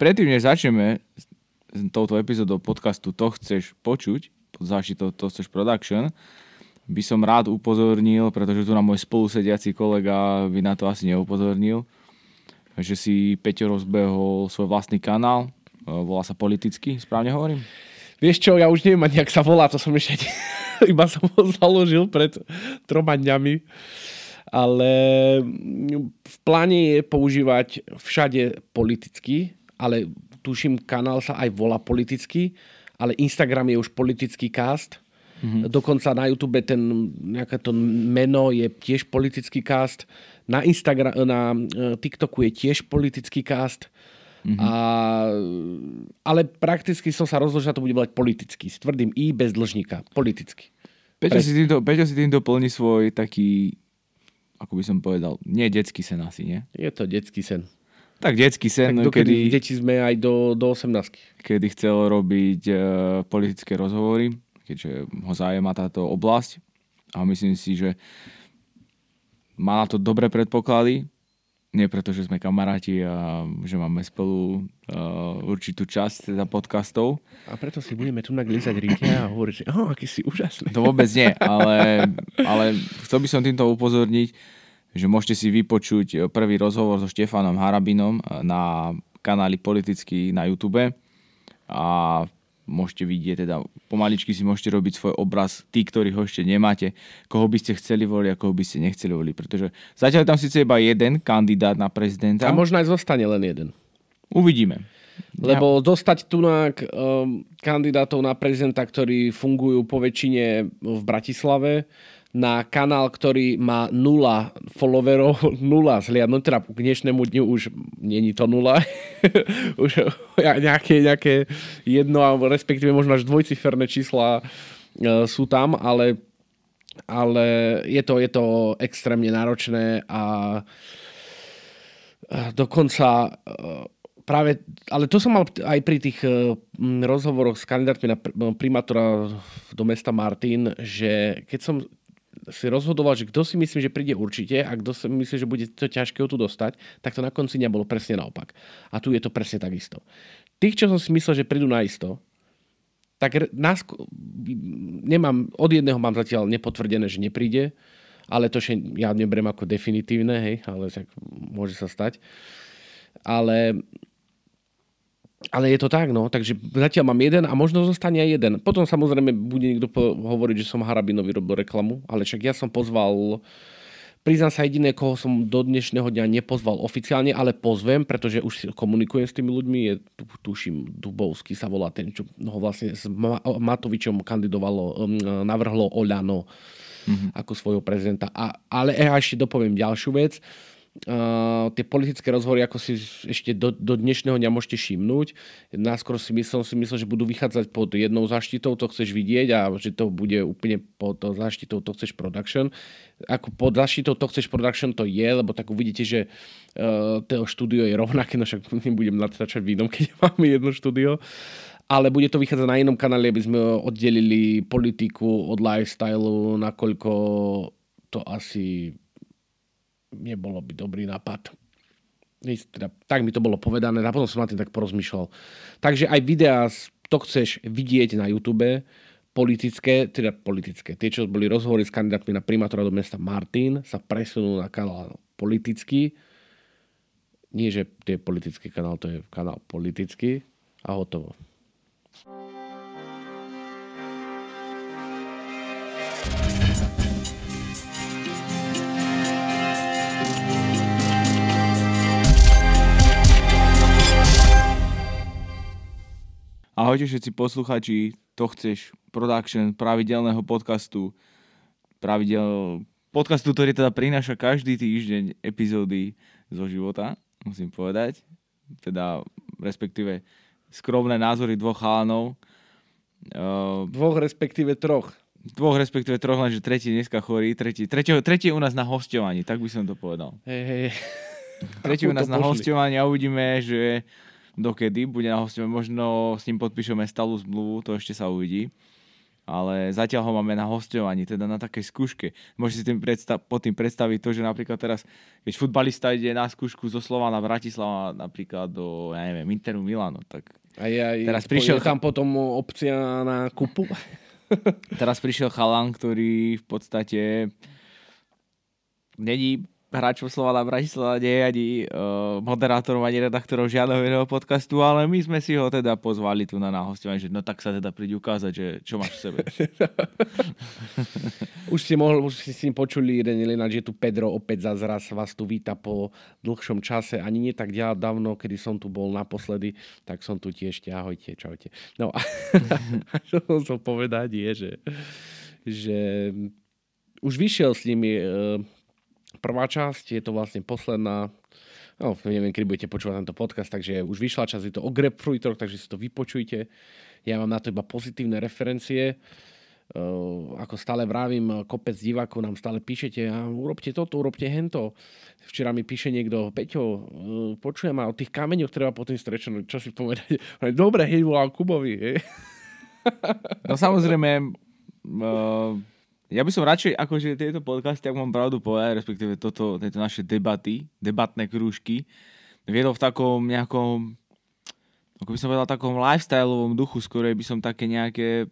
predtým, než začneme touto epizódou podcastu To chceš počuť, pod záštitou To chceš production, by som rád upozornil, pretože tu na môj spolusediaci kolega by na to asi neupozornil, že si Peťo rozbehol svoj vlastný kanál, e, volá sa Politicky, správne hovorím? Vieš čo, ja už neviem ani, jak sa volá, to som ešte iba som ho založil pred troma dňami. Ale v pláne je používať všade politicky, ale tuším, kanál sa aj volá politicky, ale Instagram je už politický cast. Mm-hmm. Dokonca na YouTube ten nejaké to meno je tiež politický cast. Na, Instagram, na e, TikToku je tiež politický cast. Mm-hmm. A, ale prakticky som sa rozhodol, že to bude volať politicky. S tvrdým I bez dlžníka. Politicky. Peťo si, týmto, Peťo si týmto plní svoj taký ako by som povedal, nie detský sen asi, nie? Je to detský sen. Tak detský sen, tak dokedy, kedy... Deti sme aj do, do 18. Kedy chcel robiť uh, politické rozhovory, keďže ho zájema táto oblasť. A myslím si, že má na to dobré predpoklady, nie preto, že sme kamaráti a že máme spolu uh, určitú časť teda podcastov. A preto si budeme tu naglizať rýchne a hovoriť, že oh, aký si úžasný. To vôbec nie, ale, ale chcel by som týmto upozorniť, že môžete si vypočuť prvý rozhovor so Štefanom Harabinom na kanáli Politicky na YouTube a môžete vidieť, teda pomaličky si môžete robiť svoj obraz, tí, ktorí ho ešte nemáte, koho by ste chceli voliť a koho by ste nechceli voliť, pretože zatiaľ tam síce iba jeden kandidát na prezidenta. A možno aj zostane len jeden. Uvidíme. Lebo ja. dostať tu na um, kandidátov na prezidenta, ktorí fungujú po väčšine v Bratislave, na kanál, ktorý má nula followerov, nula zhliadnúť, teda k dnešnému dňu už není to nula, už nejaké, nejaké jedno, respektíve možno až dvojciferné čísla e, sú tam, ale, ale je, to, je to extrémne náročné a dokonca e, práve, ale to som mal aj pri tých e, rozhovoroch s kandidátmi na primátora do mesta Martin, že keď som si rozhodoval, že kto si myslí, že príde určite a kto si myslí, že bude to ťažké tu dostať, tak to na konci dňa bolo presne naopak. A tu je to presne takisto. Tých, čo som si myslel, že prídu na isto, tak nás, nemám, od jedného mám zatiaľ nepotvrdené, že nepríde, ale to že ja neberiem ako definitívne, hej, ale tak môže sa stať. Ale ale je to tak, no. Takže zatiaľ mám jeden a možno zostane aj jeden. Potom samozrejme bude niekto hovoriť, že som Harabinovi robil reklamu, ale však ja som pozval Priznám sa jediné, koho som do dnešného dňa nepozval oficiálne, ale pozvem, pretože už komunikujem s tými ľuďmi. Je, tuším, Dubovský sa volá ten, čo ho vlastne s Matovičom kandidovalo, um, navrhlo Oľano mm-hmm. ako svojho prezidenta. A, ale ja ešte dopoviem ďalšiu vec. Uh, tie politické rozhovory, ako si ešte do, do dnešného dňa môžete všimnúť. Náskôr si myslel, si myslel, že budú vychádzať pod jednou zaštitou, to chceš vidieť a že to bude úplne pod zaštitou, to chceš production. Ako pod zaštitou, to chceš production to je, lebo tak uvidíte, že uh, to štúdio je rovnaké, no však nebudem natáčať v keď máme jedno štúdio ale bude to vychádzať na inom kanáli, aby sme oddelili politiku od lifestylu, nakoľko to asi nebolo by dobrý nápad. Teda, tak mi to bolo povedané, a potom som na tým tak porozmýšľal. Takže aj videá, to chceš vidieť na YouTube, politické, teda politické, tie, čo boli rozhovory s kandidátmi na primátora do mesta Martin, sa presunú na kanál politický. Nie, že to je politický kanál, to je kanál politický a hotovo. Ahojte všetci posluchači, to chceš production pravidelného podcastu, pravidel, podcastu, ktorý teda prináša každý týždeň epizódy zo života, musím povedať. Teda respektíve skromné názory dvoch chalanov. Uh, dvoch respektíve troch. Dvoch respektíve troch, lenže tretí dneska chorý, tretí, tretí, tretí je u nás na hostovaní, tak by som to povedal. Hej, hej. Tretí u nás na hostovaní a uvidíme, že dokedy bude na hostovanie. Možno s ním podpíšeme stálu zmluvu, to ešte sa uvidí. ale zatiaľ ho máme na hostovaní, teda na takej skúške. Môžete si tým predstav- pod tým predstaviť to, že napríklad teraz, keď futbalista ide na skúšku zo Slovana Bratislava napríklad do, ja neviem, Interu Milano, tak A ja, Teraz prišiel tam potom opcia na kupu. teraz prišiel chalan, ktorý v podstate není hráčom Slovana Bratislava, nie je ani uh, moderátorom, ani redaktorom žiadneho iného podcastu, ale my sme si ho teda pozvali tu na nahostovanie, že no tak sa teda príde ukázať, že čo máš v sebe. Už ste, mohli, už ste s ním počuli jeden ináč, že tu Pedro opäť zase raz vás tu víta po dlhšom čase, ani nie tak ďa- dávno, kedy som tu bol naposledy, tak som tu tiež, ahojte, čaute. No a čo som chcel povedať je, že, že už vyšiel s nimi e, prvá časť, je to vlastne posledná, no neviem, kedy budete počúvať tento podcast, takže už vyšla časť, je to o grapefruitoch, takže si to vypočujte. Ja mám na to iba pozitívne referencie. Uh, ako stále vravím, kopec divákov nám stále píšete a urobte toto, urobte hento. Včera mi píše niekto, Peťo, uh, počujem ma o tých kameňoch treba po tým strečom, čo si povedať. Dobre, hej, volám Kubovi. Hej. No samozrejme, uh, ja by som radšej, akože tieto podcasty, ak mám pravdu povedať, respektíve toto, tieto naše debaty, debatné krúžky, viedol v takom nejakom, ako by som povedal, takom lifestyleovom duchu, skorej by som také nejaké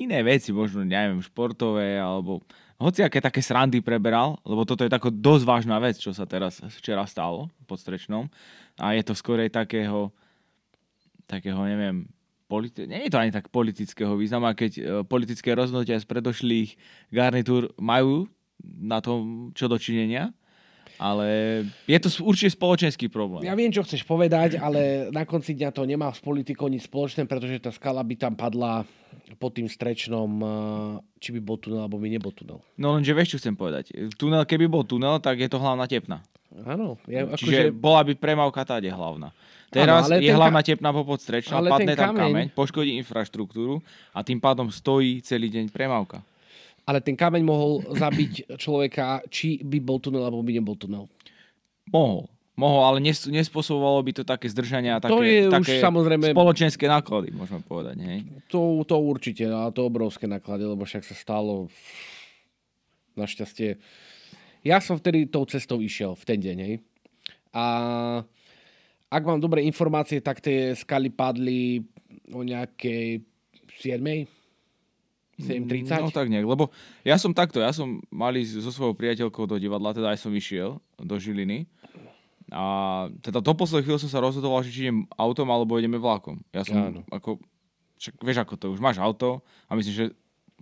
iné veci, možno, neviem, športové, alebo hociaké také srandy preberal, lebo toto je tako dosť vážna vec, čo sa teraz včera stalo pod Strečnom. A je to skorej takého, takého, neviem, politi- nie je to ani tak politického významu, keď e, politické rozhodnutia z predošlých garnitúr majú na tom čo dočinenia, ale je to určite spoločenský problém. Ja viem, čo chceš povedať, ale na konci dňa to nemá s politikou nič spoločné, pretože tá skala by tam padla pod tým strečnom, eh, či by bol tunel, alebo by nebol tunel. No lenže vieš, čo chcem povedať. Tunel, keby bol tunel, tak je to hlavná tepna. Áno. Ja, Čiže akože, bola by premávka táde hlavná. Teraz ale je ten hlavná ka- tepna popod strečná, ale padne tam kameň- kameň, poškodí infraštruktúru a tým pádom stojí celý deň premávka. ale ten kameň mohol zabiť človeka, či by bol tunel, alebo by nebol tunel. Mohol. Mohol, ale nes, nespôsobovalo by to také zdržania a také, To je už také samozrejme- spoločenské náklady, môžeme povedať. Hej? To, to určite, a to obrovské náklady, lebo však sa stalo našťastie. Ja som vtedy tou cestou išiel v ten deň, hej. A ak mám dobré informácie, tak tie skaly padli o nejakej 7. 7.30. No tak nejak, lebo ja som takto, ja som mal ísť so svojou priateľkou do divadla, teda aj som išiel do Žiliny. A teda do poslednej chvíle som sa rozhodoval, že či idem autom alebo ideme vlakom. Ja som Áno. ako, však vieš ako to, už máš auto a myslím, že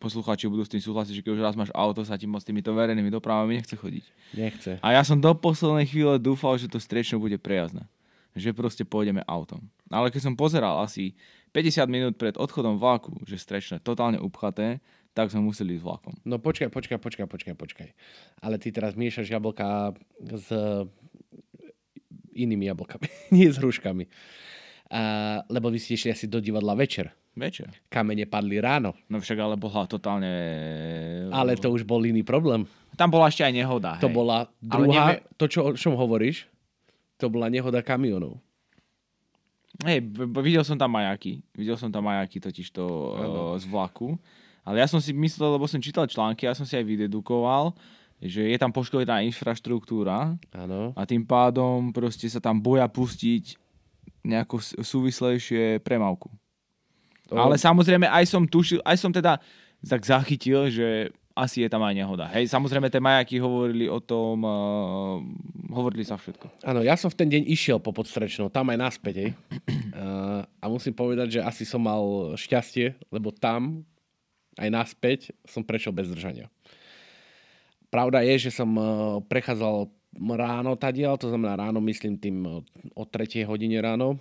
poslucháči budú s tým súhlasiť, že keď už raz máš auto, sa ti moc týmito verejnými dopravami nechce chodiť. Nechce. A ja som do poslednej chvíle dúfal, že to striečno bude prejazdné. Že proste pôjdeme autom. Ale keď som pozeral asi 50 minút pred odchodom vlaku, že strečné totálne upchaté, tak sme museli ísť vlakom. No počkaj, počkaj, počkaj, počkaj, počkaj. Ale ty teraz miešaš jablka s inými jablkami, nie s hruškami. A, lebo vy ste išli asi do divadla večer. Večer. Kamene padli ráno. No však ale bola totálne... Ale to už bol iný problém. Tam bola ešte aj nehoda. To hej. bola Ale druhá, nevie- to čo, o čom hovoríš, to bola nehoda kamionov. Hej, videl som tam majaky. Videl som tam majaky totiž to uh, z vlaku. Ale ja som si myslel, lebo som čítal články, ja som si aj vydedukoval, že je tam poškodená infraštruktúra Áno. a tým pádom proste sa tam boja pustiť nejako súvislejšie premávku. To- Ale samozrejme aj som tušil, aj som teda tak zachytil, že asi je tam aj nehoda. Hej, samozrejme tie majaky hovorili o tom, uh, hovorili sa všetko. Áno, ja som v ten deň išiel po podstrečnou, tam aj naspäť, hej. A, a musím povedať, že asi som mal šťastie, lebo tam aj naspäť som prešiel bez zdržania. Pravda je, že som eh, prechádzal ráno tadiaľ, to znamená ráno, myslím tým o 3 hodine ráno.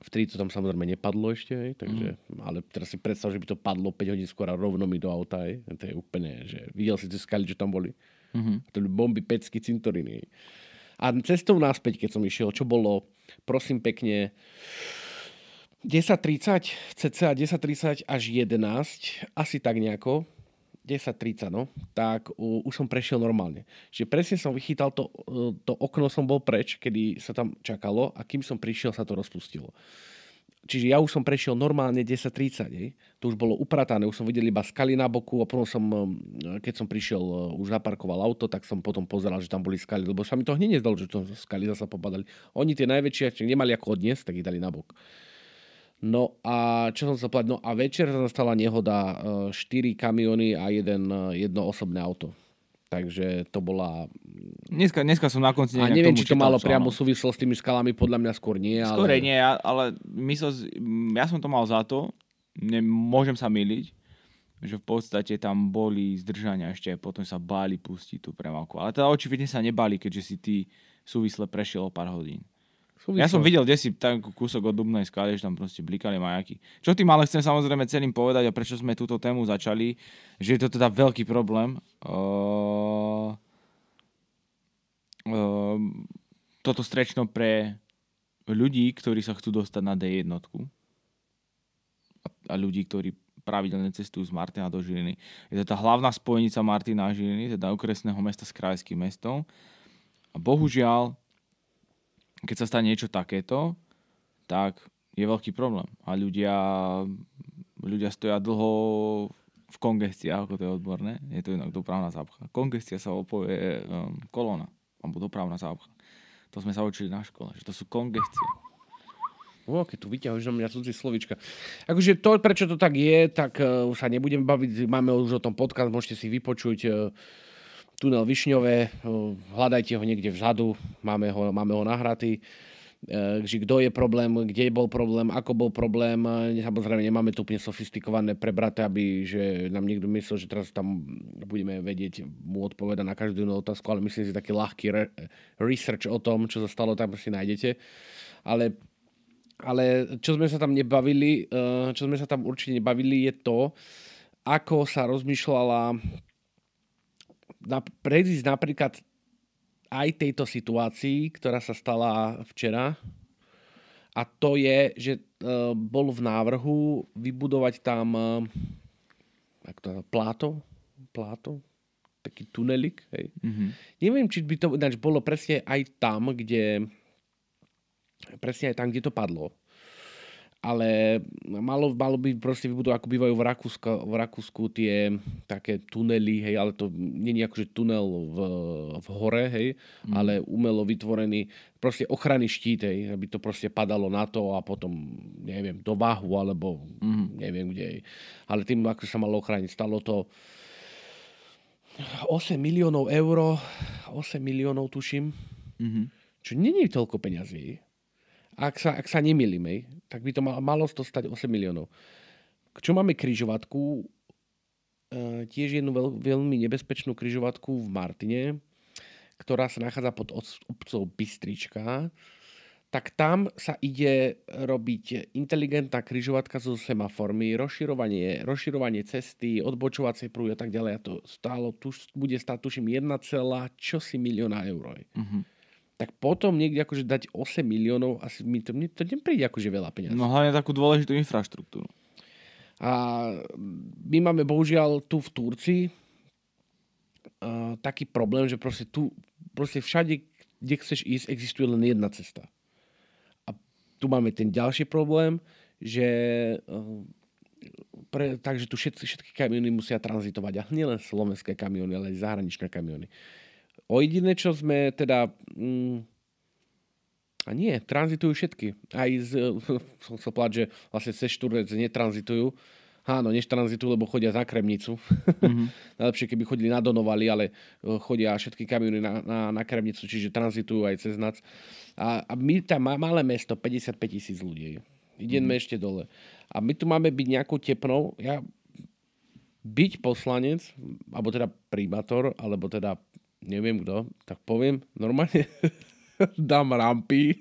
Vtedy to tam samozrejme nepadlo ešte, hej, takže, ale teraz si predstav, že by to padlo 5 hodín skôr a rovno mi do auta. Hej. To je úplne, že videl si tie skaly, čo tam boli. Mhm. To boli bomby, pecky, cintoriny. A cestou naspäť, keď som išiel, čo bolo, prosím pekne, 10.30, cca 10.30 až 11, asi tak nejako, 10.30, no, tak uh, už som prešiel normálne. Čiže presne som vychytal to, uh, to okno, som bol preč, kedy sa tam čakalo a kým som prišiel, sa to rozpustilo. čiže ja už som prešiel normálne 10.30, hej. To už bolo upratané, už som videl iba skaly na boku a potom som, eh, keď som prišiel, eh, už zaparkoval auto, tak som potom pozeral, že tam boli skaly, lebo sa mi to hneď nezdalo, že to skaly zase popadali. Oni tie najväčšie, nemali ako odniesť, tak ich dali na bok. No a čo som sa povedať? No a večer sa stala nehoda, 4 kamiony a jeden, jedno osobné auto. Takže to bola... Dneska, dneska som na konci... A neviem, či to malo priamo súvislo s tými skalami, podľa mňa skôr nie. Ale... Skôr nie, ale myslel, ja som to mal za to, môžem sa miliť, že v podstate tam boli zdržania ešte, potom sa báli pustiť tú premávku. Ale teda očividne sa nebáli, keďže si ty súvisle prešiel o pár hodín. Súvislo. Ja som videl, kde si tam kúsok od Dubnej skály, že tam proste blikali majaky. Čo tým ale chcem samozrejme celým povedať a prečo sme túto tému začali, že je to teda veľký problém. Uh, uh, toto strečno pre ľudí, ktorí sa chcú dostať na D1 a, a ľudí, ktorí pravidelne cestujú z Martina do Žiliny. Je to tá hlavná spojenica Martina a Žiliny, teda okresného mesta s krajským mestom. A bohužiaľ, keď sa stane niečo takéto, tak je veľký problém. A ľudia, ľudia stoja dlho v kongestiách, ako to je odborné. Je to inak dopravná zápcha. Kongestia sa opovie um, kolona, alebo dopravná zápcha. To sme sa učili na škole, že to sú kongestie. O, keď tu vyťahuješ na mňa cudzí slovička. Akože to, prečo to tak je, tak uh, sa nebudem baviť. Máme už o tom podcast, môžete si vypočuť. Uh, tunel Višňové, hľadajte ho niekde vzadu, máme ho, máme ho nahratý e, že kto je problém, kde bol problém, ako bol problém. Samozrejme, nemáme to úplne sofistikované prebraté, aby že nám niekto myslel, že teraz tam budeme vedieť mu odpovedať na každú inú otázku, ale myslím si taký ľahký re- research o tom, čo sa stalo, tam si nájdete. Ale, ale čo sme sa tam nebavili, e, čo sme sa tam určite nebavili, je to, ako sa rozmýšľala na, predísť napríklad aj tejto situácii, ktorá sa stala včera. A to je, že e, bol v návrhu vybudovať tam e, to, pláto, pláto, taký tunelik. Hej. Mm-hmm. Neviem, či by to ináč bolo presne aj tam, kde presne aj tam, kde to padlo ale malo, malo by proste vybudovať, ako bývajú v Rakúsku, v Rakúsku tie také tunely, hej, ale to nie je akože tunel v, v hore, hej, mm. ale umelo vytvorený proste ochranný štít, hej, aby to proste padalo na to a potom, neviem, do váhu, alebo mm. neviem kde, hej. Ale tým, ako sa malo ochrániť, stalo to 8 miliónov eur, 8 miliónov tuším, mm-hmm. čo nie je toľko peňazí, ak sa, ak sa nemýlim, tak by to malo to stať 8 miliónov. Čo máme križovatku, e, tiež jednu veľ, veľmi nebezpečnú križovatku v Martine, ktorá sa nachádza pod obcov Bystrička, tak tam sa ide robiť inteligentná križovatka so semaformy, rozširovanie, rozširovanie cesty, odbočovacie prúdy a tak ďalej. A to stálo, tu bude stáť tuším 1, čosi milióna eur. Uh-huh tak potom niekde akože dať 8 miliónov, asi mi to, mne to nepríde akože veľa peniazí. No hlavne takú dôležitú infraštruktúru. A my máme bohužiaľ tu v Turcii uh, taký problém, že proste tu, proste všade, kde chceš ísť, existuje len jedna cesta. A tu máme ten ďalší problém, že uh, pre, takže tu všetky, všetky kamiony musia tranzitovať. A nielen slovenské kamiony, ale aj zahraničné kamiony. O jediné, čo sme teda... Mm, a nie, tranzitujú všetky. Aj z, som chcel povedať, že vlastne cez Štúrec netranzitujú. Áno, tranzitujú, lebo chodia za Kremnicu. Mm-hmm. Najlepšie, keby chodili na Donovali, ale e, chodia všetky kamiony na, na, na Kremnicu, čiže tranzitujú aj cez NAC. A, a my tam malé mesto, 55 tisíc ľudí. Ideme mm-hmm. ešte dole. A my tu máme byť nejakou tepnou. Ja byť poslanec, alebo teda primátor, alebo teda neviem kto, tak poviem, normálne dám rampy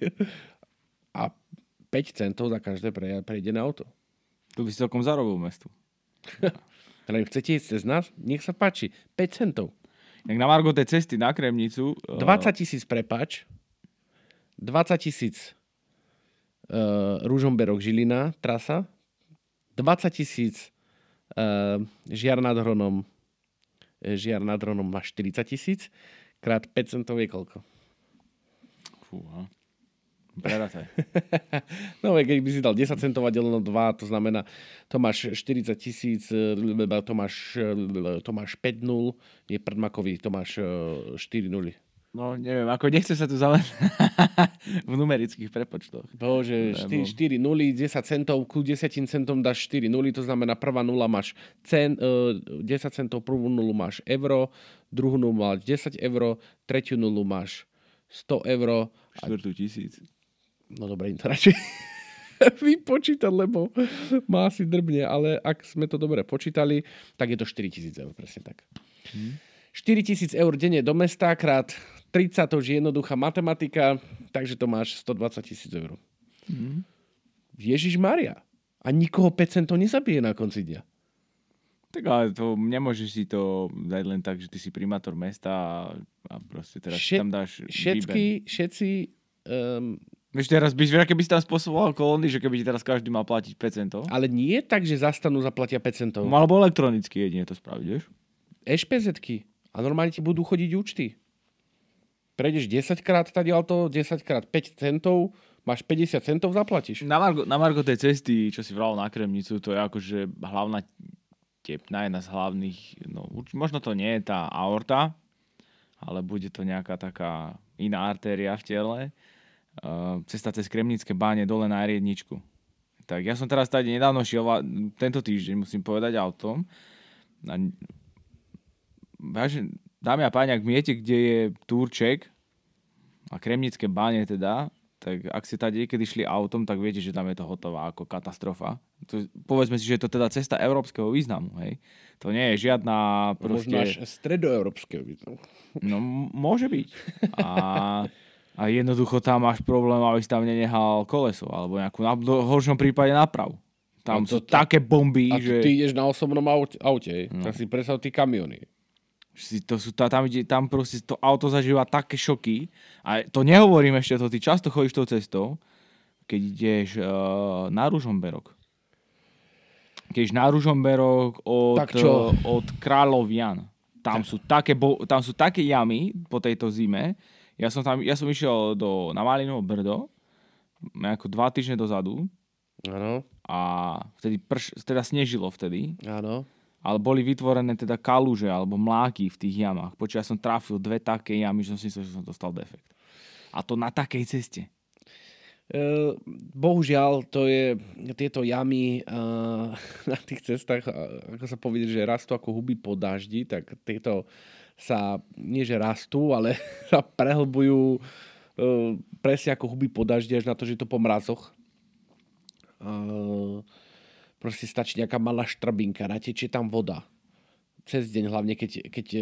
a 5 centov za každé pre, prejdené auto. Tu by si celkom zarobil mestu. Ale chcete ísť cez nás? Nech sa páči. 5 centov. Jak na Margo tej cesty na Kremnicu... 20 eh, tisíc prepač. 20 tisíc uh, Ružomberok Žilina, trasa. 20 tisíc uh, Žiar nad Hronom žiar nad dronom má 40 tisíc, krát 5 centov je koľko? Fúha. Prerátaj. no, keď by si dal 10 centov a deleno 2, to znamená, to máš 40 tisíc, to máš, to máš 5 nul, nie predmakový, to máš 4 nuly. No, neviem, ako nechce sa tu zavedať v numerických prepočtoch. Bože, 4, 4 nuly, 10 centov, ku 10 centom dáš 4 nuly, to znamená prvá nula máš cen, uh, 10 centov, prvú nulu máš euro, druhú nulu máš 10 euro, tretiu nulu máš 100 euro. Štvrtú tisíc. No dobre, to radšej vypočítať, lebo má asi drbne, ale ak sme to dobre počítali, tak je to 4000 eur, presne tak. Hmm. 4000 eur denne do mesta krát 30, to už je jednoduchá matematika, takže to máš 120 tisíc eur. Mm. Ježiš Maria. A nikoho 5 centov nezabije na konci dňa. Tak ale to nemôžeš si to dať len tak, že ty si primátor mesta a, a proste teraz Všet, tam dáš Všetky, všetci... Um, Vieš, teraz by, keby si tam spôsoboval kolóny, že keby ti teraz každý mal platiť 5 centov. Ale nie tak, že zastanú zaplatia 5 centov. No, alebo elektronicky jedine to spraviť, vieš? Ešpezetky. A normálne ti budú chodiť účty prejdeš 10 krát tadiaľ to, 10 krát 5 centov, máš 50 centov, zaplatíš. Na Margo, na Margo tej cesty, čo si vral na Kremnicu, to je akože hlavná tepna, jedna z hlavných, no možno to nie je tá aorta, ale bude to nejaká taká iná artéria v tele. Uh, cesta cez Kremnické báne dole na r Tak ja som teraz tady nedávno šiel, tento týždeň musím povedať autom. A, vážne, dámy a páni, ak viete, kde je Turček a Kremnické báne teda, tak ak ste tady niekedy šli autom, tak viete, že tam je to hotová ako katastrofa. To, povedzme si, že je to teda cesta európskeho významu. Hej? To nie je žiadna... Proste... Možno až stredoeurópskeho významu. No, môže byť. A, a jednoducho tam máš problém, aby si tam nenehal koleso, alebo nejakú, na v horšom prípade napravu. Tam no to, sú to, také bomby, a že... ty ideš na osobnom aute, aute no. tak si predstav tí kamiony to sú, tam, tam proste to auto zažíva také šoky. A to nehovorím ešte, to ty často chodíš tou cestou, keď ideš uh, na Ružomberok. Keď na Ružomberok od, tak čo? Uh, od Kráľovian. Tam sú, také, bo, tam sú také jamy po tejto zime. Ja som, tam, ja som išiel do, na Malinovo Brdo, ako dva týždne dozadu. Áno. A vtedy prš, teda snežilo vtedy. Áno ale boli vytvorené teda kaluže alebo mláky v tých jamách. Počuť, ja som trafil dve také jamy, že som si myslel, že som dostal defekt. A to na takej ceste. Uh, bohužiaľ, to je, tieto jamy uh, na tých cestách, uh, ako sa povie, že rastú ako huby po daždi, tak tieto sa, nie že rastú, ale sa prehlbujú presne ako huby po daždi, až na to, že to po mrazoch. Uh, proste stačí nejaká malá štrbinka, natečie tam voda. Cez deň hlavne, keď, keď e,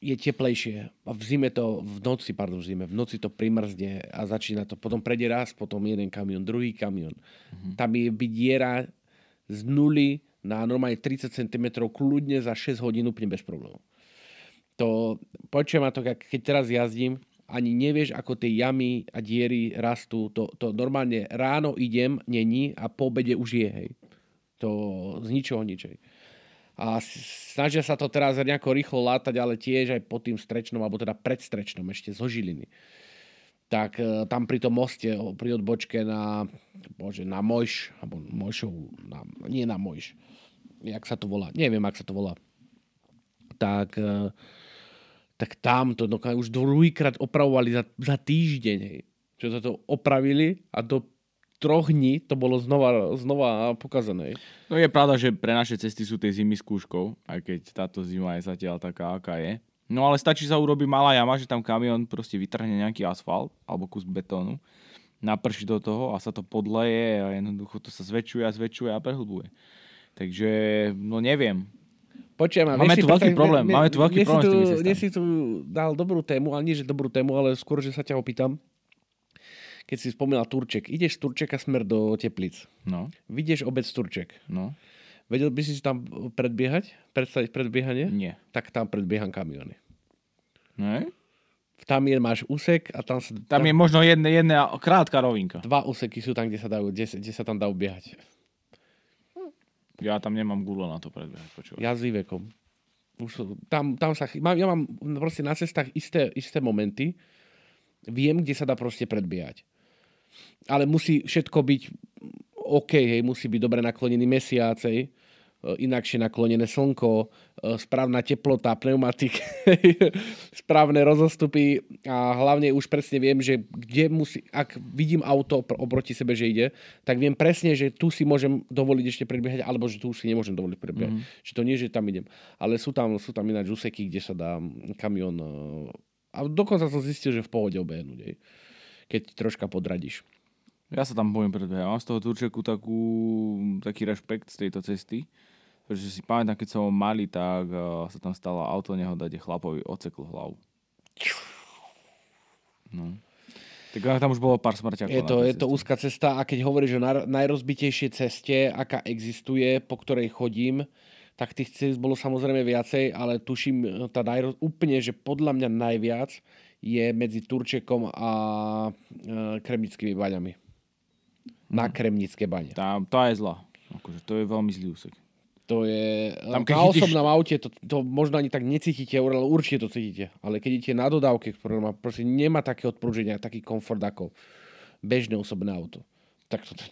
je teplejšie. A v zime to, v noci, pardon, v zime, v noci to primrzne a začína to. Potom prejde raz, potom jeden kamion, druhý kamion. Mm-hmm. Tam je diera z nuly na normálne 30 cm kľudne za 6 hodín úplne bez problémov. To, počujem ma to, keď teraz jazdím, ani nevieš, ako tie jamy a diery rastú. To, to normálne ráno idem, není a po obede už je, hej. To z ničoho ničej. A snažia sa to teraz nejako rýchlo látať, ale tiež aj pod tým strečnom, alebo teda pred strečnom, ešte zo Žiliny. Tak e, tam pri tom moste, pri odbočke na, bože, na Mojš, alebo Mojšov, na, nie na Mojš, jak sa to volá, neviem, ak sa to volá. Tak e, tak tam to no, už druhýkrát opravovali za, za týždeň. Hej. Čo sa to opravili a do troch dní to bolo znova, znova pokazané. No je pravda, že pre naše cesty sú tie zimy skúškou, aj keď táto zima je zatiaľ taká, aká je. No ale stačí sa urobiť malá jama, že tam kamion proste vytrhne nejaký asfalt alebo kus betónu, naprší do toho a sa to podleje a jednoducho to sa zväčšuje a zväčšuje a prehlbuje. Takže, no neviem, Počujem, máme tu veľký problém, ne, máme tu veľký problém tu, s tými si tu dal dobrú tému, ale nie že dobrú tému, ale skôr, že sa ťa opýtam. Keď si spomínal Turček, ideš z Turčeka smer do Teplic. No. Vidieš obec Turček. No. Vedel by si si tam predbiehať? Predstaviť predbiehanie? Nie. Tak tam predbieham kamiony. Ne? Tam je, máš úsek a tam sa... Tam, tam je možno jedna, jedna krátka rovinka. Dva úseky sú tam, kde sa, dajú, kde, kde sa tam dá ubiehať. Ja tam nemám gulo na to predbiehať. Počúvať. Ja s vývekom. Už, tam, tam sa, mám, ja mám proste na cestách isté, isté momenty viem, kde sa dá proste predbiehať. Ale musí všetko byť OK, hej, musí byť dobre naklonený mesiac, hej, e, inakšie naklonené slnko, e, správna teplota, pneumatik, správne rozostupy a hlavne už presne viem, že kde musí, ak vidím auto oproti sebe, že ide, tak viem presne, že tu si môžem dovoliť ešte predbiehať, alebo že tu si nemôžem dovoliť predbiehať. Mm-hmm. Čiže to nie, že tam idem. Ale sú tam, sú tam ináč úseky, kde sa dá kamión e, a dokonca som zistil, že v pohode obehnúť, keď troška podradíš. Ja sa tam bojím predbiehať. Mám z toho Turčeku takú, taký rešpekt z tejto cesty. Pretože si pamätám, keď som mali, tak uh, sa tam stala auto nehoda, kde chlapovi ocekl hlavu. No. Tak tam už bolo pár smrťakov. Je to, je to úzka cesta a keď hovoríš o najrozbitejšej ceste, aká existuje, po ktorej chodím, tak tých cest bolo samozrejme viacej, ale tuším, tá najroz... úplne, že podľa mňa najviac je medzi Turčekom a e, Kremnickými baňami na Kremnické bane. Tá, tá je zlá. Akože to je veľmi zlý úsek. To je... Tam, keď na chytíš... osobnom aute to, to možno ani tak necítite, ale určite to cítite. Ale keď idete na dodávke, ktoré má, proste nemá také odprúženia, taký komfort ako bežné osobné auto. Tak to, to,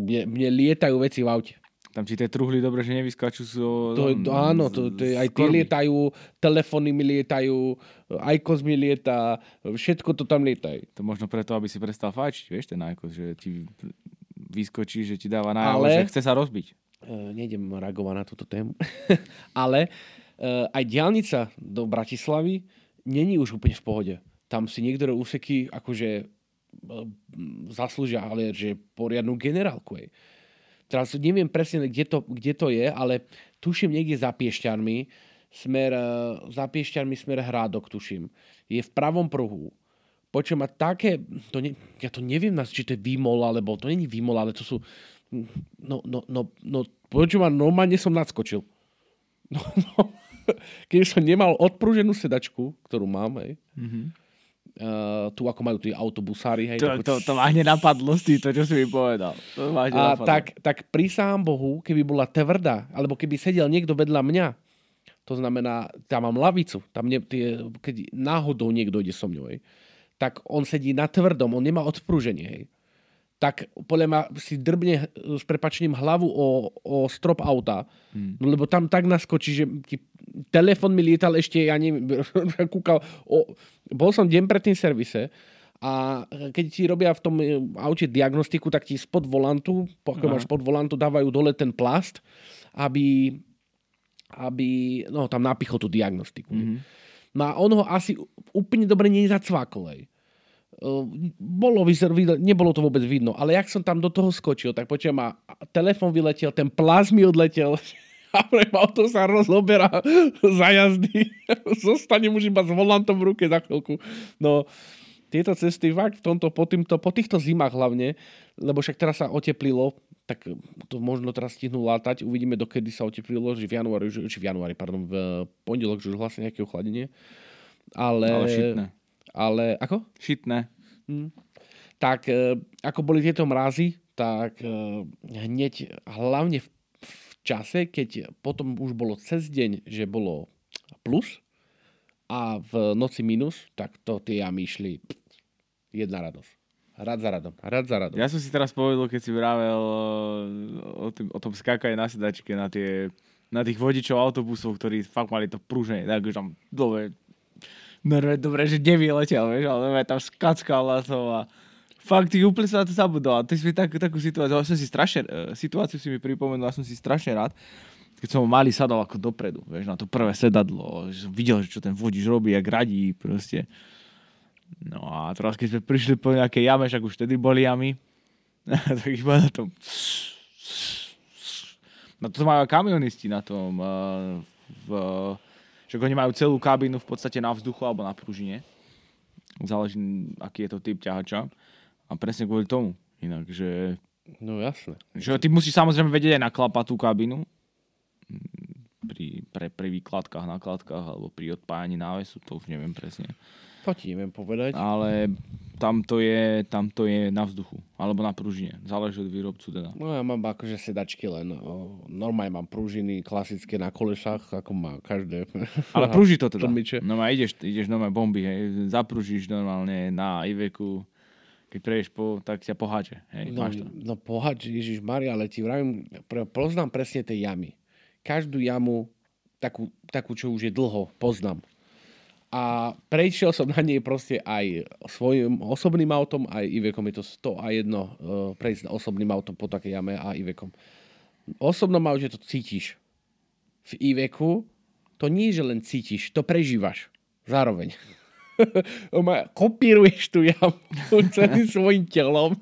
mne, mne lietajú veci v aute. Tam ti tie truhly dobre, že nevyskačú zo... To, to, áno, to, to aj tie lietajú, telefóny mi lietajú, IQOS mi lieta, všetko to tam lietajú. To možno preto, aby si prestal fajčiť, vieš, ten IQOS, že ti vyskočí, že ti dáva najavo, Ale... že chce sa rozbiť. Uh, nejdem reagovať na túto tému. Ale uh, aj diálnica do Bratislavy není už úplne v pohode. Tam si niektoré úseky akože uh, zaslúžia, ale že poriadnu generálku. Aj teraz neviem presne, kde to, kde to je, ale tuším niekde za Piešťanmi, smer, e, za Piešťanmi smer Hrádok, tuším. Je v pravom pruhu. Počujem, má také, to ne, ja to neviem, či to je výmol, alebo to není výmol, ale to sú, no, no, no, no počujem, normálne som nadskočil. No, no, keď som nemal odprúženú sedačku, ktorú mám, hej, mm-hmm Uh, tu ako majú tí autobusári. Hej, to, to, to ma hneď napadlo z to, čo si mi povedal. To ma a tak, tak prísahám Bohu, keby bola tvrdá, alebo keby sedel niekto vedľa mňa, to znamená, tam mám lavicu, tam ne, tie, keď náhodou niekto ide so mňou, hej, tak on sedí na tvrdom, on nemá odprúženie. Hej tak podľa ma si drbne s prepačením hlavu o, o strop auta. Hmm. No lebo tam tak naskočí, že ti telefon mi lietal ešte, ja neviem, kúkal. O, bol som deň pred tým servise a keď ti robia v tom e, aute diagnostiku, tak ti spod volantu, pokiaľ máš spod volantu, dávajú dole ten plast, aby, aby no, tam napichol tú diagnostiku. Mm-hmm. No a on ho asi úplne dobre nezacvakol. Ehm, bolo vyzer, nebolo to vôbec vidno, ale jak som tam do toho skočil, tak počujem a telefon vyletel, ten plazmy odletel a pre auto sa rozoberá za jazdy. Zostane už iba s volantom v ruke za chvíľku. No, tieto cesty fakt v tomto, po, týmto, po týchto zimách hlavne, lebo však teraz sa oteplilo, tak to možno teraz stihnú látať. Uvidíme, dokedy sa oteplilo, že v januári, či v januári, pardon, v pondelok, že už vlastne nejaké ochladenie. Ale... Ale šitné. Ale ako? Šitné. Hm. Tak e, ako boli tieto mrazy, tak e, hneď hlavne v, v čase, keď potom už bolo cez deň, že bolo plus a v noci minus, tak to tie jamy išli jedna radosť. Rad za radom, rad za radom. Ja som si teraz povedal, keď si vravel e, o, tým, o tom skákaní na sedačke, na, tie, na tých vodičov autobusov, ktorí fakt mali to prúženie, tak už tam dole No, no dobre, že nevyletel, vieš, ale tam skackal to a fakt, úplne sa na to zabudol. A ty si tak, takú situáciu, som si strašne, uh, situáciu si mi pripomenul, ja som si strašne rád, keď som malý sadal ako dopredu, vieš, na to prvé sedadlo, som videl, čo ten vodič robí, jak radí, proste. No a teraz, keď sme prišli po nejakej jame, však už vtedy boli jamy, tak iba na tom na to majú kamionisti na tom uh, v, že oni majú celú kabínu v podstate na vzduchu alebo na pružine. Záleží, aký je to typ ťahača. A presne kvôli tomu. Inak, že... No jasne. Že ty musíš samozrejme vedieť aj naklapať tú kabínu pri, pre, pri výkladkách, nakladkách alebo pri odpájaní návesu, to už neviem presne. To ti neviem povedať. Ale tam to je, tam to je na vzduchu. Alebo na pružine. Záleží od výrobcu teda. No ja mám akože sedačky len. Normálne mám pružiny klasické na kolesách, ako má každé. Ale pruží to teda. Tlmiče. No a ideš, ideš normálne bomby, hej. Zapružíš normálne na Iveku. Keď prejdeš po, tak ťa poháče. Hej, No, máš to. no pohač, Ježiš Maria, ale ti vravím, poznám presne tie jamy. Každú jamu, takú, takú, čo už je dlho, poznám. A prešiel som na nej proste aj svojim osobným autom, aj Ivekom je to 100 a jedno uh, prejsť osobným autom po takej jame a Ivekom. Osobnom aute to cítiš. V Iveku to nie je, že len cítiš, to prežívaš. Zároveň. Kopíruješ tú jamu celým svojim telom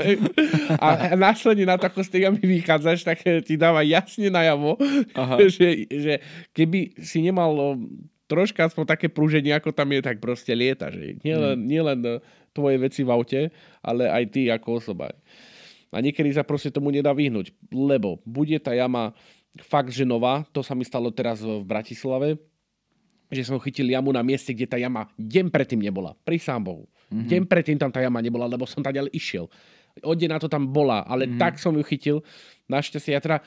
a následne na to, ako z tej jamy vychádzaš, tak ti dáva jasne najavo, že, že keby si nemal troška aspoň také prúženie, ako tam je, tak proste lieta. Že nielen, nielen e, tvoje veci v aute, ale aj ty ako osoba. A niekedy sa proste tomu nedá vyhnúť, lebo bude tá jama fakt, že nová, to sa mi stalo teraz v Bratislave, že som chytil jamu na mieste, kde tá jama deň predtým nebola. Pri sám Bohu. Mm-hmm. Deň predtým tam tá jama nebola, lebo som tam ďalej išiel. Od deň na to tam bola, ale mm-hmm. tak som ju chytil. Našťastie, ja teda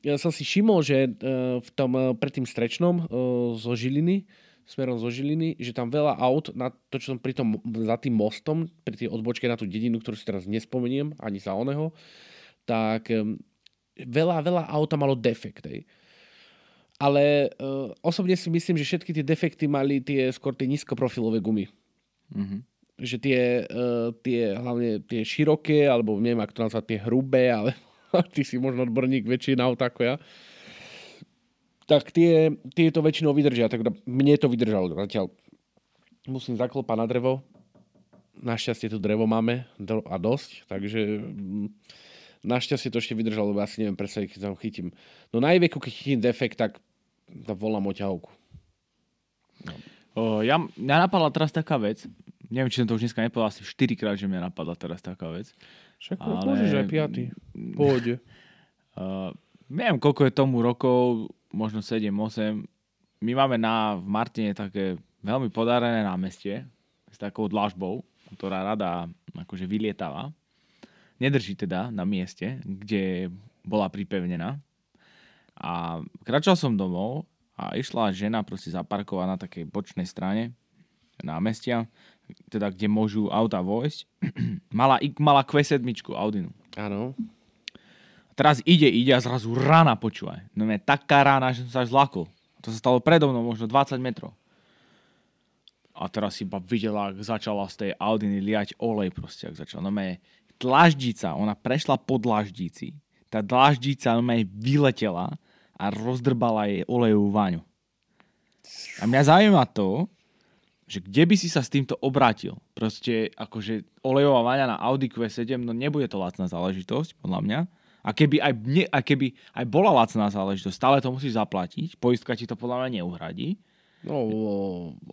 ja som si všimol, že uh, v tom uh, pred tým strečnom uh, zo Žiliny, smerom zo Žiliny, že tam veľa aut, na to, čo som pri tom, za tým mostom, pri tej odbočke na tú dedinu, ktorú si teraz nespomeniem, ani za oného, tak veľa, veľa auta malo defekt. Hej. Ale uh, osobne si myslím, že všetky tie defekty mali tie skôr tie nízkoprofilové gumy. Mhm. Že tie, uh, tie, hlavne tie široké, alebo neviem, ako to nazvať, tie hrubé, ale ty si možno odborník väčší na ako ja. Tak tie, tie to väčšinou vydržia. Tak mne to vydržalo zatiaľ. Musím zaklopať na drevo. Našťastie tu drevo máme a dosť, takže mm, našťastie to ešte vydržalo, lebo asi neviem predstaviť, keď tam chytím. No na veku, keď chytím defekt, tak volám o ťahovku. O, ja, mňa napadla teraz taká vec. Neviem, či som to už dneska nepovedal asi 4 krát, že mňa napadla teraz taká vec. Však Ale- môžeš aj piatý. Pôjde. Uh, neviem, koľko je tomu rokov, možno 7-8. My máme na, v Martine také veľmi podarené námestie s takou dlažbou, ktorá rada akože vylietáva. Nedrží teda na mieste, kde bola pripevnená. A kračal som domov a išla žena proste zaparkovať na takej bočnej strane námestia, teda kde môžu auta vojsť. mala, mala Q7 Audinu. Áno. Teraz ide, ide a zrazu rána, počúvaj. No je taká rána, že som sa až zlakol. To sa stalo predo mnou možno 20 metrov. A teraz iba videla, ak začala z tej Audiny liať olej proste, ak začala. No je dlaždica, ona prešla po dlaždici. Tá dlaždica no je vyletela a rozdrbala jej olejovú váňu. A mňa zaujíma to, že kde by si sa s týmto obrátil. Proste akože olejová váňa na Audi Q7, no nebude to lacná záležitosť, podľa mňa. A keby aj, ne, a keby aj bola lacná záležitosť, stále to musíš zaplatiť, poistka ti to podľa mňa neuhradí. No, o,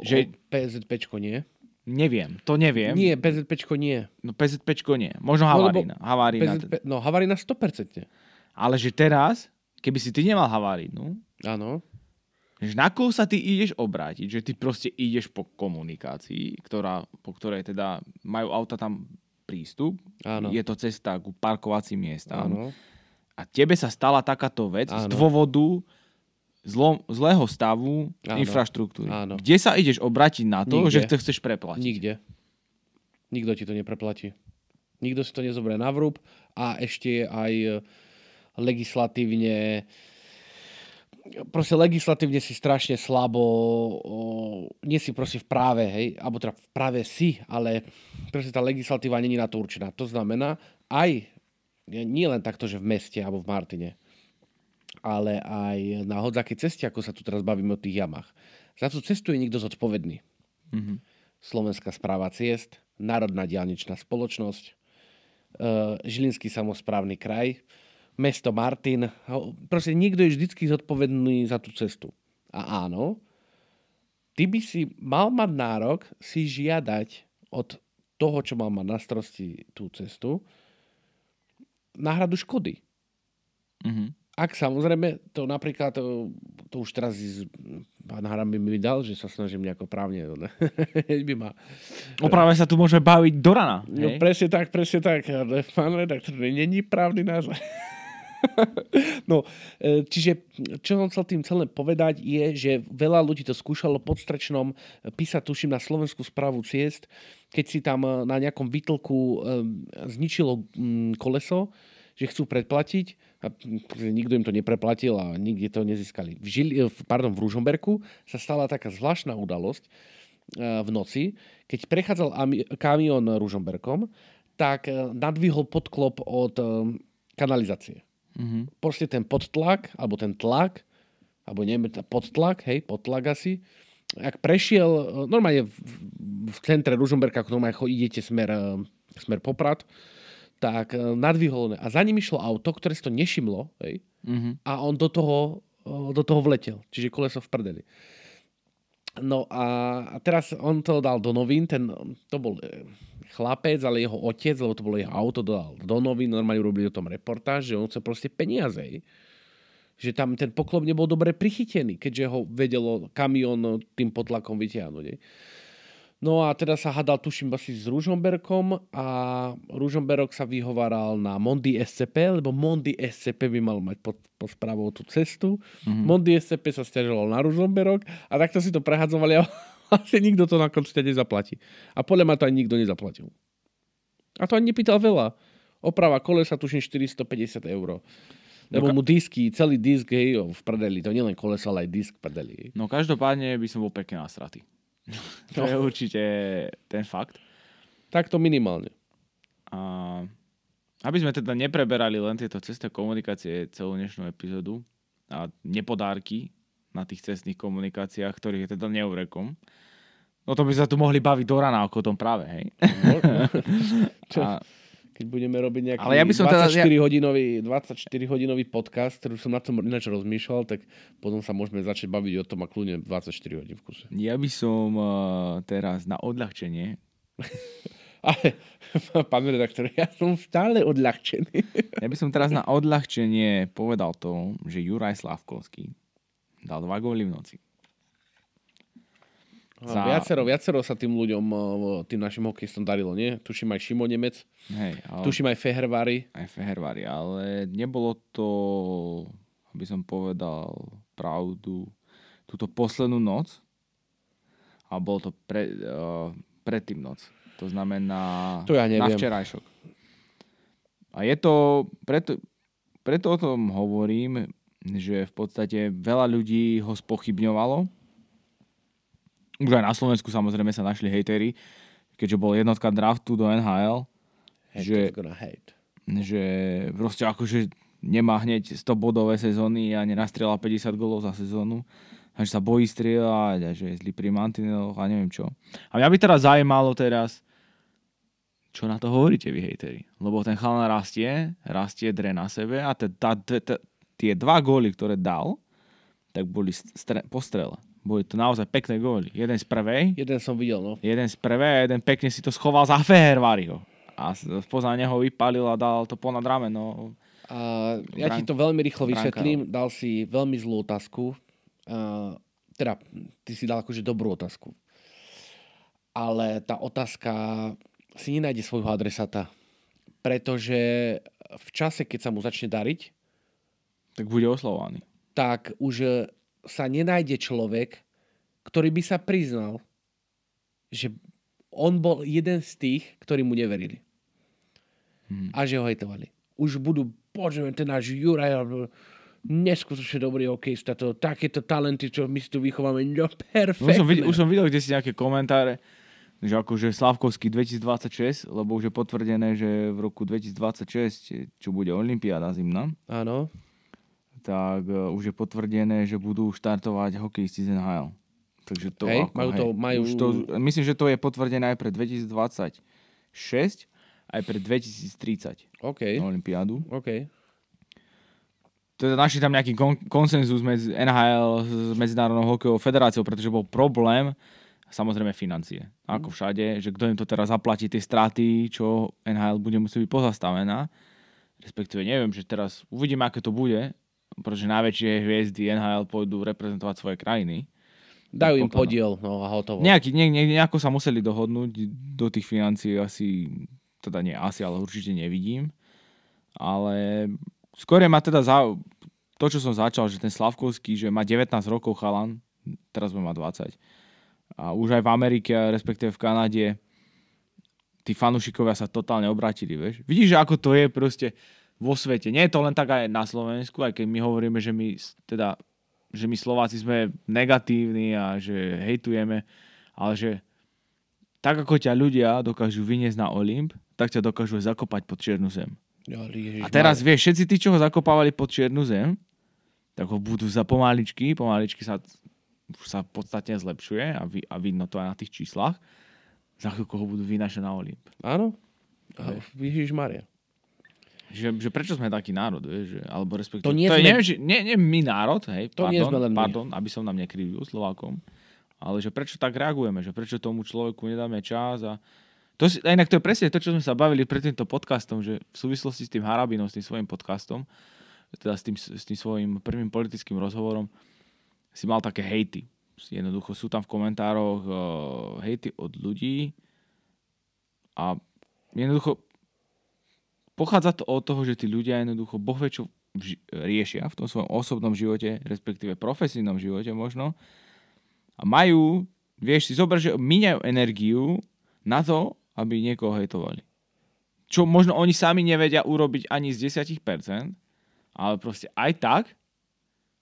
Že-. PZPčko nie. Neviem, to neviem. Nie, PZPčko nie. No PZPčko nie. Možno No, lebo havarína. havarína PZP... No, havarina 100%. Ale že teraz, keby si ty nemal havarínu, Áno. Že na koho sa ty ideš obrátiť, že ty proste ideš po komunikácii, ktorá, po ktorej teda majú auta tam prístup, Áno. je to cesta ku parkovacím miestam Áno. a tebe sa stala takáto vec z Áno. dôvodu zlo, zlého stavu Áno. infraštruktúry. Áno. Kde sa ideš obrátiť na to, Nikde. že to chceš preplatiť? Nikde. Nikto ti to nepreplatí. Nikto si to nezoberie na vrúb a ešte je aj legislatívne proste legislatívne si strašne slabo, o, nie si proste v práve, hej, alebo teda v práve si, ale proste tá legislatíva není na to určená. To znamená, aj nie len takto, že v meste alebo v Martine, ale aj na hodzakej ceste, ako sa tu teraz bavíme o tých jamách. Za tú cestu je niekto zodpovedný. Mhm. Slovenská správa ciest, Národná diálničná spoločnosť, e, Žilinský samozprávny kraj, mesto Martin. Proste niekto je vždycky zodpovedný za tú cestu. A áno, ty by si mal mať nárok si žiadať od toho, čo mal mať na starosti tú cestu, náhradu škody. Mhm. ak samozrejme, to napríklad, to, to už teraz pán Haram by mi dal, že sa snažím nejako právne, no, ne? by ma... O práve sa tu môžeme baviť do rana. No hej? presne tak, presne tak, pán redaktor, není právny názor. no, e, čiže čo som chcel tým celé povedať je, že veľa ľudí to skúšalo pod strečnom písať, tuším, na Slovenskú správu ciest, keď si tam e, na nejakom výtlku e, zničilo mm, koleso, že chcú predplatiť a nikto im to nepreplatil a nikde to nezískali. V, Žili, pardon, v Ružomberku sa stala taká zvláštna udalosť e, v noci, keď prechádzal ami- kamión Ružomberkom, tak e, nadvihol podklop od e, kanalizácie. Mhm. Proste ten podtlak, alebo ten tlak, alebo neviem, podtlak, hej, podtlak asi, ak prešiel, e, normálne v, v centre Ružomberka, ako normálne idete smer, e, smer Poprad, tak e, nadvihol a za ním išlo auto, ktoré si to nešimlo, hej, Mhm. a on do toho, do toho vletel. Čiže koleso v prdeli. No a, teraz on to dal do novín, ten, to bol e, chlapec, ale jeho otec, lebo to bolo jeho auto, dal do novín, normálne urobili o tom reportáž, že on chce proste peniaze. Že tam ten poklop nebol dobre prichytený, keďže ho vedelo kamión tým potlakom vytiahnuť. hej. No a teda sa hadal, tuším, asi s Ružomberkom a Ružomberok sa vyhovaral na Mondi SCP, lebo Mondi SCP by mal mať pod, pod správou tú cestu. Mm-hmm. Mondi SCP sa stiažoval na Ružomberok a takto si to prehadzovali a asi nikto to na konci nezaplatí. A podľa ma to ani nikto nezaplatil. A to ani nepýtal veľa. Oprava kolesa tuším 450 eur. Lebo mu disky, celý disk hej, v prdeli. To nielen koleso, ale aj disk v prdeli. No každopádne by som bol pekne nasratý. to je určite ten fakt. Takto minimálne. A aby sme teda nepreberali len tieto cestné komunikácie celú dnešnú epizódu a nepodárky na tých cestných komunikáciách, ktorých je teda neurekom, no to by sa tu mohli baviť do rana o tom práve, hej. Čo? A, Keď budeme robiť nejaký Ale ja by som teda- 24, hodinový, 24 hodinový podcast, ktorý som na tom ináč rozmýšľal, tak potom sa môžeme začať baviť o tom a kľudne 24 hodín v kuse. ja by som uh, teraz na odľahčenie Ale, pán redaktor, ja som stále odľahčený. Ja by som teraz na odľahčenie povedal to, že Juraj Slavkovský dal dva góly v noci. Za... Viacero, viacero sa tým ľuďom, tým našim hokejistom darilo, nie? Tuším aj Šimo Nemec, Hej, ale... tuším aj Fehervary. aj Fehervari, ale nebolo to, aby som povedal pravdu, túto poslednú noc, a bolo to pre, uh, predtým noc. To znamená To ja na neviem. včerajšok. A je to, preto, preto o tom hovorím, že v podstate veľa ľudí ho spochybňovalo. Už aj na Slovensku samozrejme sa našli hejtery, keďže bol jednotka draftu do NHL, Že- hate. že proste akože nemá hneď 100 bodové sezóny a nenastrieľa 50 golov za sezónu a že sa bojí strieľať a že je zlý pri mantineloch a neviem čo. A mňa by teraz zaujímalo teraz, čo na to hovoríte vy hejteri. Lebo ten chalan rastie, rastie, dre na sebe a tá, te, te, tie dva góly, ktoré dal, tak boli stre, po strele. Boli to naozaj pekné góly. Jeden z prvej, Jeden som videl, no. jeden z prvej a jeden pekne si to schoval za Fehervariho. A spoza neho vypalil a dal to ponad rameno. A ja ti Brán- to veľmi rýchlo vysvetlím. Dal si veľmi zlú otázku. A, teda, ty si dal akože dobrú otázku. Ale tá otázka si nenájde svojho adresáta. Pretože v čase, keď sa mu začne dariť, Tak bude oslovovaný. tak už sa nenájde človek, ktorý by sa priznal, že on bol jeden z tých, ktorí mu neverili. Hmm. A že ho hejtovali. Už budú, bože, ten náš Juraj, neskutočne dobrý hokejista, to, takéto talenty, čo my si tu vychováme, no perfektné. Už som, videl, už som videl, kde si nejaké komentáre, že akože Slavkovský 2026, lebo už je potvrdené, že v roku 2026, čo bude Olympiáda zimná, Áno. Tak uh, už je potvrdené, že budú štartovať hokejisti z NHL. Takže to Hej, ako, majú hej, to- majú- Už to, myslím, že to je potvrdené aj pre 2026, aj pre 2030 OK. na Olympiádu. OK. teda našli tam nejaký kon- konsenzus medzi NHL s Medzinárodnou hokejovou federáciou, pretože bol problém, samozrejme financie. Ako všade, že kto im to teraz zaplatí tie straty, čo NHL bude musieť byť pozastavená. Respektíve neviem, že teraz uvidíme, aké to bude. Pretože najväčšie hviezdy NHL pôjdu reprezentovať svoje krajiny. Dajú im Potom, podiel, no a hotovo. Nejaký, ne, ne, nejako sa museli dohodnúť, do tých financií asi, teda nie asi, ale určite nevidím. Ale skôr ma teda za, to, čo som začal, že ten Slavkovský, že má 19 rokov chalan, teraz bude mať 20. A už aj v Amerike, respektíve v Kanade, tí fanúšikovia sa totálne obratili, vieš. Vidíš, že ako to je proste vo svete. Nie je to len tak aj na Slovensku, aj keď my hovoríme, že my teda že my Slováci sme negatívni a že hejtujeme, ale že tak ako ťa ľudia dokážu vyniesť na Olymp, tak ťa dokážu aj zakopať pod čiernu zem. Ježiš, A teraz vieš, všetci tí, čo ho zakopávali pod čiernu zem, tak ho budú za pomaličky, pomaličky sa, sa podstatne zlepšuje a, vi, a vidno to aj na tých číslach, za chvíľku ho budú vynašať na Olymp. Áno? Ježiš Maria. Že, že prečo sme taký národ, vieš, že, alebo respektíve... To nie to je, sme- neviem, že, nie, nie my národ, hej, To pardon, nie sme len my. pardon, aby som nám nekrivil Slovákom, ale že prečo tak reagujeme, že prečo tomu človeku nedáme čas a to si, a inak to je presne to, čo sme sa bavili pred týmto podcastom, že v súvislosti s tým Harabinom, s tým svojím podcastom, teda s tým, s tým svojím prvým politickým rozhovorom, si mal také hejty. Jednoducho sú tam v komentároch uh, hejty od ľudí a jednoducho pochádza to od toho, že tí ľudia jednoducho boh vie, čo v ži- riešia v tom svojom osobnom živote, respektíve profesijnom živote možno. A majú, vieš, si zober, že míňajú energiu na to, aby niekoho hejtovali. Čo možno oni sami nevedia urobiť ani z 10%, ale proste aj tak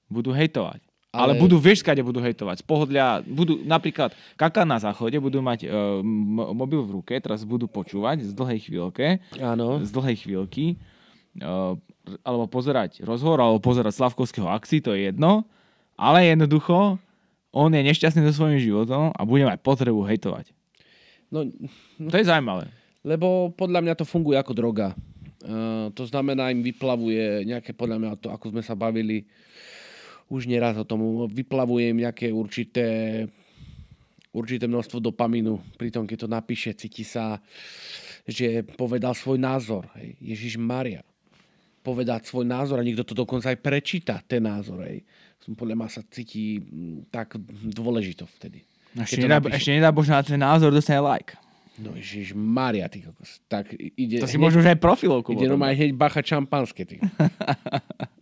budú hejtovať. Ale, Ale- budú, vieš, skade budú hejtovať. Z pohodlia, budú napríklad kaká na záchode, budú mať uh, mobil v ruke, teraz budú počúvať z dlhej chvíľke, Áno. z dlhej chvíľky, uh, alebo pozerať rozhovor, alebo pozerať Slavkovského akcií, to je jedno, ale jednoducho on je nešťastný so svojím životom a bude mať potrebu hejtovať. No, To je zaujímavé. lebo podľa mňa to funguje ako droga. Uh, to znamená, im vyplavuje nejaké, podľa mňa to, ako sme sa bavili už nieraz o tom, vyplavuje im nejaké určité určité množstvo dopamínu. Pritom, keď to napíše, cíti sa, že povedal svoj názor. Hej. Ježiš Maria. Povedať svoj názor a niekto to dokonca aj prečíta, ten názor. Hej. Som podľa ma sa cíti mm, tak dôležito vtedy. Ešte nedá, napíše. ešte nedá Bože na ten názor dostane like. No Ježiš Maria, ty kokos. Tak ide, To si hneď- môžu už aj profilovku. Ide potom normálne hneď bacha šampanské. Ty.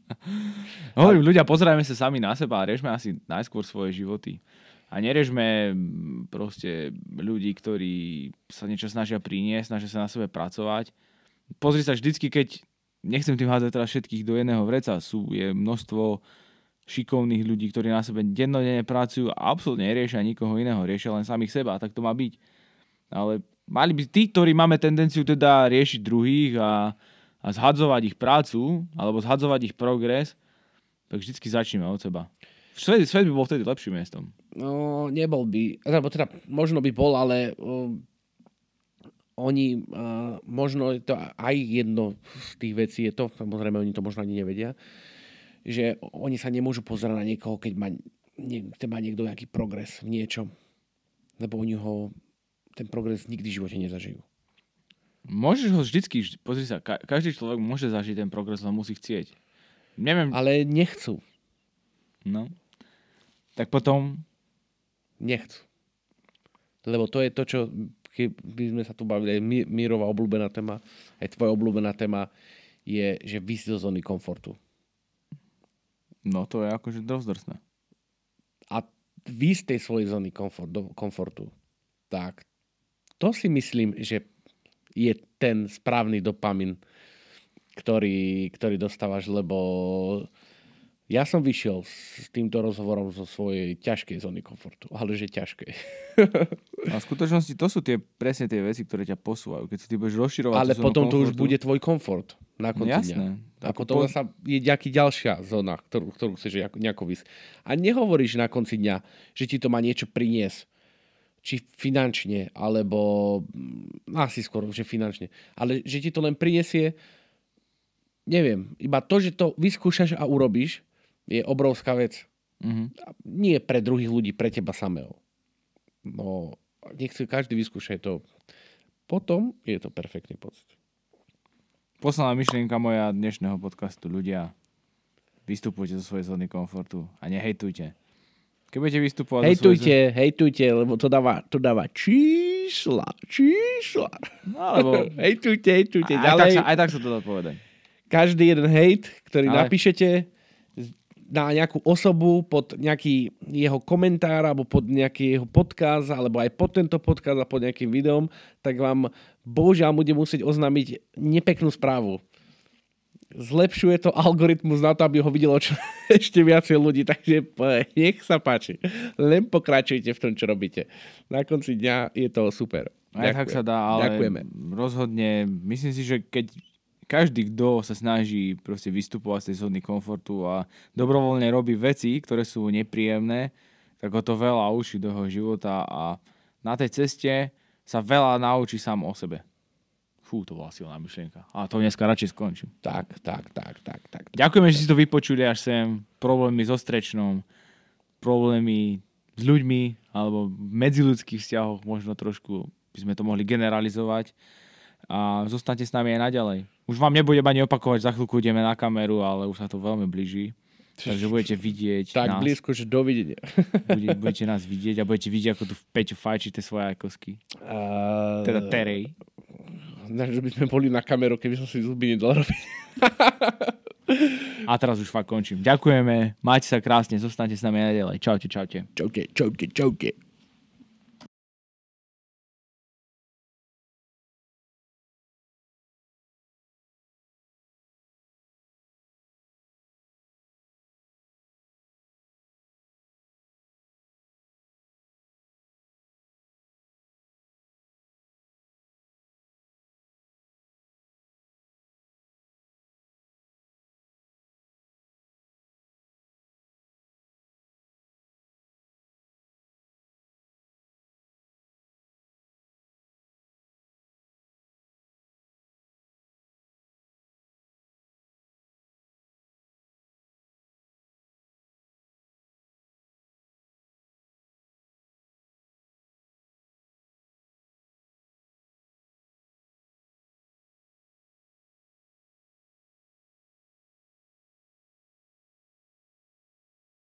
Hovorím, ľudia, pozerajme sa sami na seba a riešme asi najskôr svoje životy. A nerežme mm, proste ľudí, ktorí sa niečo snažia priniesť, snažia sa na sebe pracovať. Pozri sa vždycky, keď, nechcem tým házať teraz všetkých do jedného vreca, sú, je množstvo šikovných ľudí, ktorí na sebe dennodenne pracujú a absolútne neriešia nikoho iného, riešia len samých seba a tak to má byť. Ale mali by tí, ktorí máme tendenciu teda riešiť druhých a, a zhadzovať ich prácu alebo zhadzovať ich progres, tak vždycky začneme od seba. Svet, svet by bol vtedy lepším miestom. No, nebol by, alebo teda možno by bol, ale um, oni, uh, možno je to aj jedno z tých vecí je to, samozrejme oni to možno ani nevedia, že oni sa nemôžu pozerať na niekoho, keď má, nie, má niekto nejaký progres v niečom. Lebo oni ho, ten progres nikdy v živote nezažijú. Môžeš ho vždycky, vždy- pozri sa, ka- každý človek môže zažiť ten progres, len musí chcieť. Neviem, Ale nechcú. no. Tak potom, Nechcú. Lebo to je to, čo keby sme sa tu bavili, aj Mírová obľúbená téma, aj tvoja obľúbená téma, je, že vysť zo zóny komfortu. no to je akože dosť. A vy z tej svojej zóny komfort, do, komfortu, tak to si myslím, že je ten správny dopamin, ktorý, ktorý dostávaš, lebo ja som vyšiel s týmto rozhovorom zo svojej ťažkej zóny komfortu, ale že ťažkej. A v skutočnosti to sú tie, presne tie veci, ktoré ťa posúvajú. Keď si ty budeš rozširovať Ale potom to už komfortu- bude tvoj komfort na No konci jasné. dňa. A potom po- sa je nejaký ďalšia zóna, ktorú, ktorú chceš nejako vysť. A nehovoríš na konci dňa, že ti to má niečo priniesť. Či finančne, alebo mm, asi skôr, že finančne. Ale že ti to len prinesie, neviem, iba to, že to vyskúšaš a urobíš, je obrovská vec. Mhm. A Nie pre druhých ľudí, pre teba samého. No, nech si každý vyskúša to. Potom je to perfektný pocit. Posledná myšlienka moja dnešného podcastu, ľudia. Vystupujte zo svojej zóny komfortu a nehejtujte. Keď budete vystupovať Hejtujte, zo svojej... hejtujte, lebo to dáva, to dáva čísla, čísla. No, alebo... Hejtujte, hejtujte. aj, tak Ďalej, sa, aj tak sa to dá povedať. každý jeden hejt, ktorý Ale- napíšete na nejakú osobu pod nejaký jeho komentár alebo pod nejaký jeho podcast alebo aj pod tento podcast a pod nejakým videom, tak vám bohužiaľ bude musieť oznámiť nepeknú správu. Zlepšuje to algoritmus na to, aby ho videlo čo, ešte viacej ľudí, takže nech sa páči. Len pokračujte v tom, čo robíte. Na konci dňa je to super. Aj tak sa dá, ale Ďakujeme. rozhodne, myslím si, že keď každý, kto sa snaží proste vystupovať z tej zóny komfortu a dobrovoľne robí veci, ktoré sú nepríjemné, tak ho to veľa učí do jeho života a na tej ceste sa veľa naučí sám o sebe. Fú, to bola silná myšlienka. A to dneska radšej skončím. Tak, tak, tak, tak, tak. Ďakujeme, že si to vypočuli až sem. Problémy so strečnom, problémy s ľuďmi alebo v medziludských vzťahoch možno trošku by sme to mohli generalizovať. A zostaňte s nami aj naďalej. Už vám nebudem ani opakovať, za chvíľku ideme na kameru, ale už sa to veľmi blíži. Takže budete vidieť Tak nás, blízko, že dovidenia. bude, budete nás vidieť a budete vidieť, ako tu Peťo fajčí tie svoje ajkosky. Uh, Teda terej. Že by sme boli na kameru, keby som si zuby nedal robiť. A teraz už fakt končím. Ďakujeme, majte sa krásne, zostaňte s nami naďalej. Čaute, čaute. Čaute, čaute, čaute.